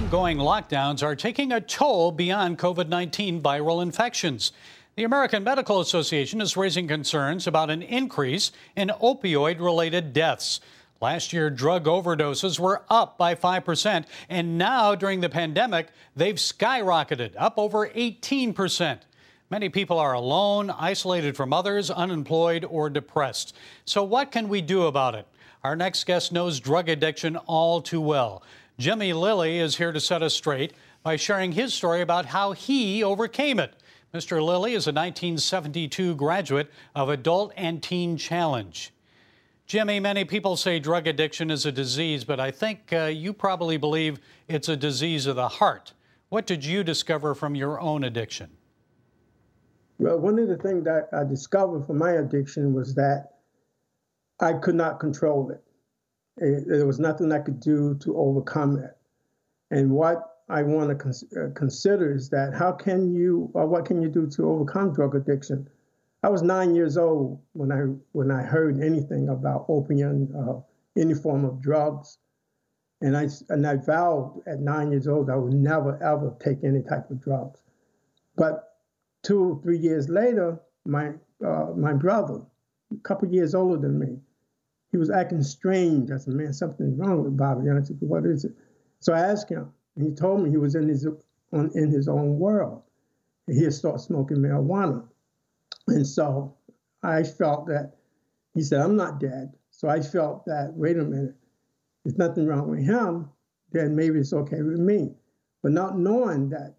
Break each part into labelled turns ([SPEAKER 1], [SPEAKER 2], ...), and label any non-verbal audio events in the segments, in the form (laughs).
[SPEAKER 1] Ongoing lockdowns are taking a toll beyond COVID 19 viral infections. The American Medical Association is raising concerns about an increase in opioid related deaths. Last year, drug overdoses were up by 5%, and now during the pandemic, they've skyrocketed, up over 18%. Many people are alone, isolated from others, unemployed, or depressed. So, what can we do about it? Our next guest knows drug addiction all too well. Jimmy Lilley is here to set us straight by sharing his story about how he overcame it. Mr. Lilley is a 1972 graduate of Adult and Teen Challenge. Jimmy, many people say drug addiction is a disease, but I think uh, you probably believe it's a disease of the heart. What did you discover from your own addiction?
[SPEAKER 2] Well, one of the things that I discovered from my addiction was that I could not control it. There was nothing I could do to overcome it. And what I want to cons- uh, consider is that how can you, or what can you do to overcome drug addiction? I was nine years old when I when I heard anything about opium, uh, any form of drugs, and I and I vowed at nine years old I would never ever take any type of drugs. But two or three years later, my uh, my brother, a couple years older than me, he was acting strange. I said, "Man, something's wrong with Bobby." And I said, "What is it?" So I asked him, and he told me he was in his on, in his own world. And he had started smoking marijuana. And so I felt that he said, I'm not dead. So I felt that, wait a minute, there's nothing wrong with him, then maybe it's okay with me. But not knowing that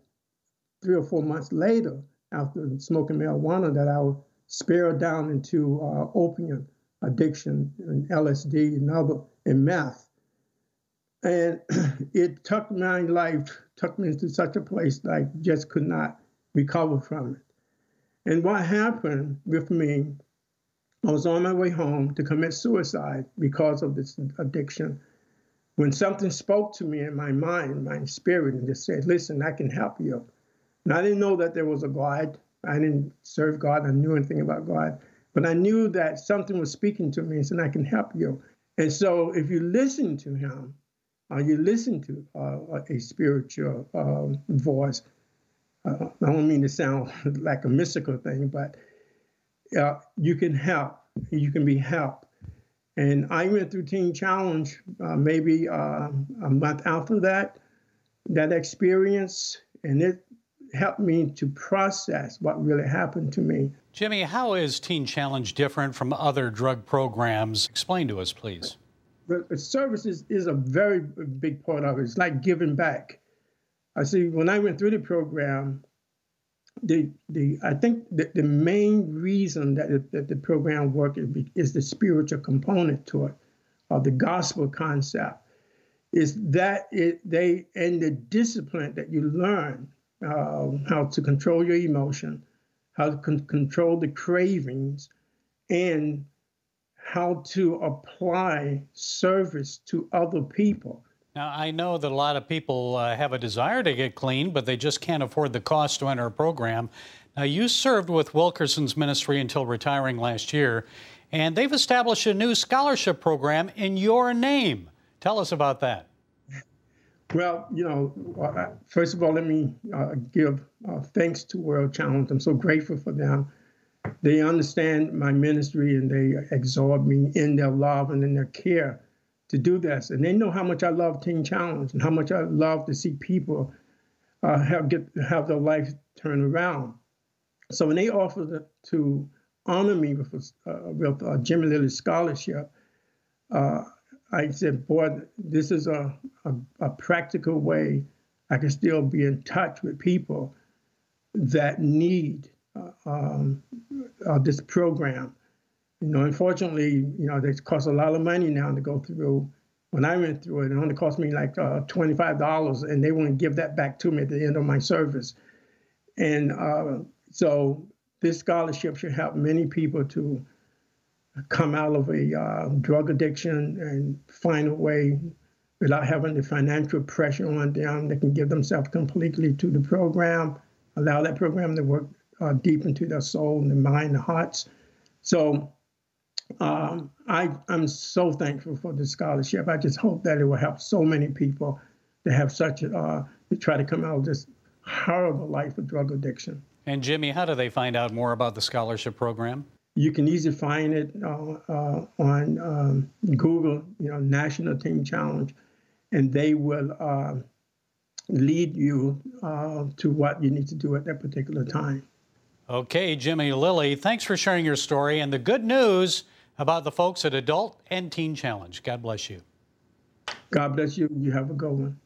[SPEAKER 2] three or four months later, after smoking marijuana, that I would spiral down into uh, opium addiction and LSD and other and meth. And it took my life, took me into such a place that I just could not recover from it. And what happened with me, I was on my way home to commit suicide because of this addiction. When something spoke to me in my mind, my spirit, and just said, Listen, I can help you. And I didn't know that there was a God. I didn't serve God. I knew anything about God. But I knew that something was speaking to me and said, I can help you. And so if you listen to him, or you listen to uh, a spiritual uh, voice, uh, I don't mean to sound (laughs) like a mystical thing, but uh, you can help. You can be helped. And I went through Teen Challenge uh, maybe uh, a month after that, that experience, and it helped me to process what really happened to me.
[SPEAKER 1] Jimmy, how is Teen Challenge different from other drug programs? Explain to us, please.
[SPEAKER 2] The services is a very big part of it. It's like giving back. I see when I went through the program, the the I think the, the main reason that, it, that the program worked is the spiritual component to it, or the gospel concept, is that it they and the discipline that you learn uh, how to control your emotion, how to con- control the cravings, and how to apply service to other people.
[SPEAKER 1] Now, I know that a lot of people uh, have a desire to get clean, but they just can't afford the cost to enter a program. Now, you served with Wilkerson's ministry until retiring last year, and they've established a new scholarship program in your name. Tell us about that.
[SPEAKER 2] Well, you know, uh, first of all, let me uh, give uh, thanks to World Challenge. I'm so grateful for them. They understand my ministry and they absorb me in their love and in their care to do this. And they know how much I love Teen Challenge and how much I love to see people uh, have get have their life turn around. So when they offered to honor me with a, uh, with a Jimmy Lilley scholarship, uh, I said, "Boy, this is a, a, a practical way I can still be in touch with people that need uh, um, uh, this program." You know, unfortunately, you know, it costs a lot of money now to go through. When I went through it, it only cost me like uh, $25, and they wouldn't give that back to me at the end of my service. And uh, so this scholarship should help many people to come out of a uh, drug addiction and find a way without having the financial pressure on them. They can give themselves completely to the program, allow that program to work uh, deep into their soul and their mind and hearts. So um, I, I'm so thankful for the scholarship. I just hope that it will help so many people to have such a, uh, to try to come out of this horrible life of drug addiction.
[SPEAKER 1] And Jimmy, how do they find out more about the scholarship program?
[SPEAKER 2] You can easily find it uh, uh, on um, Google, you know, National Teen Challenge, and they will uh, lead you uh, to what you need to do at that particular time.
[SPEAKER 1] Okay, Jimmy Lilley, thanks for sharing your story and the good news about the folks at Adult and Teen Challenge. God bless you.
[SPEAKER 2] God bless you. You have a good one.